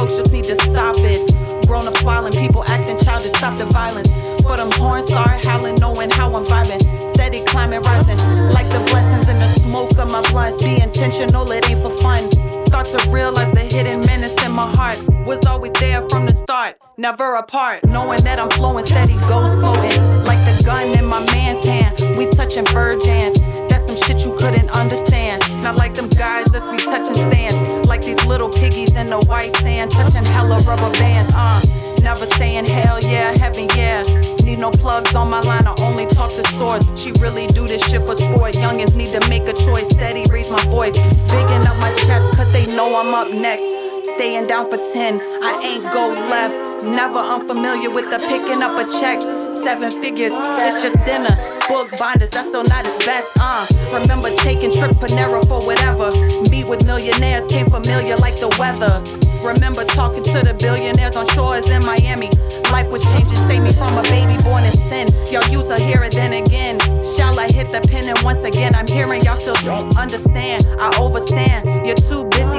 folks just need to stop it. Grown ups wildin', people acting childish, stop the violence. For them horns start howling, knowing how I'm vibing. Steady climbing, rising. Like the blessings in the smoke of my blunts. Be intentional, it ain't for fun. Start to realize the hidden menace in my heart was always there from the start. Never apart, knowing that I'm flowing, steady goes floating. Like the little piggies in the white sand, touching hella rubber bands. Uh, never saying hell yeah, heaven yeah. Need no plugs on my line, I only talk the source. She really do this shit for sport. Youngins need to make a choice, steady raise my voice. Bigging up my chest, cause they know I'm up next. Staying down for 10, I ain't go left. Never unfamiliar with the picking up a check. Seven figures, it's just dinner. Book binders, that's still not his best, uh. Remember taking trips Panera for whatever. Meet with millionaires, came familiar like the weather. Remember talking to the billionaires on shores in Miami. Life was changing, save me from a baby born in sin. Y'all use her here and then again. Shall I hit the pin and once again I'm hearing y'all still don't understand. I overstand. You're too busy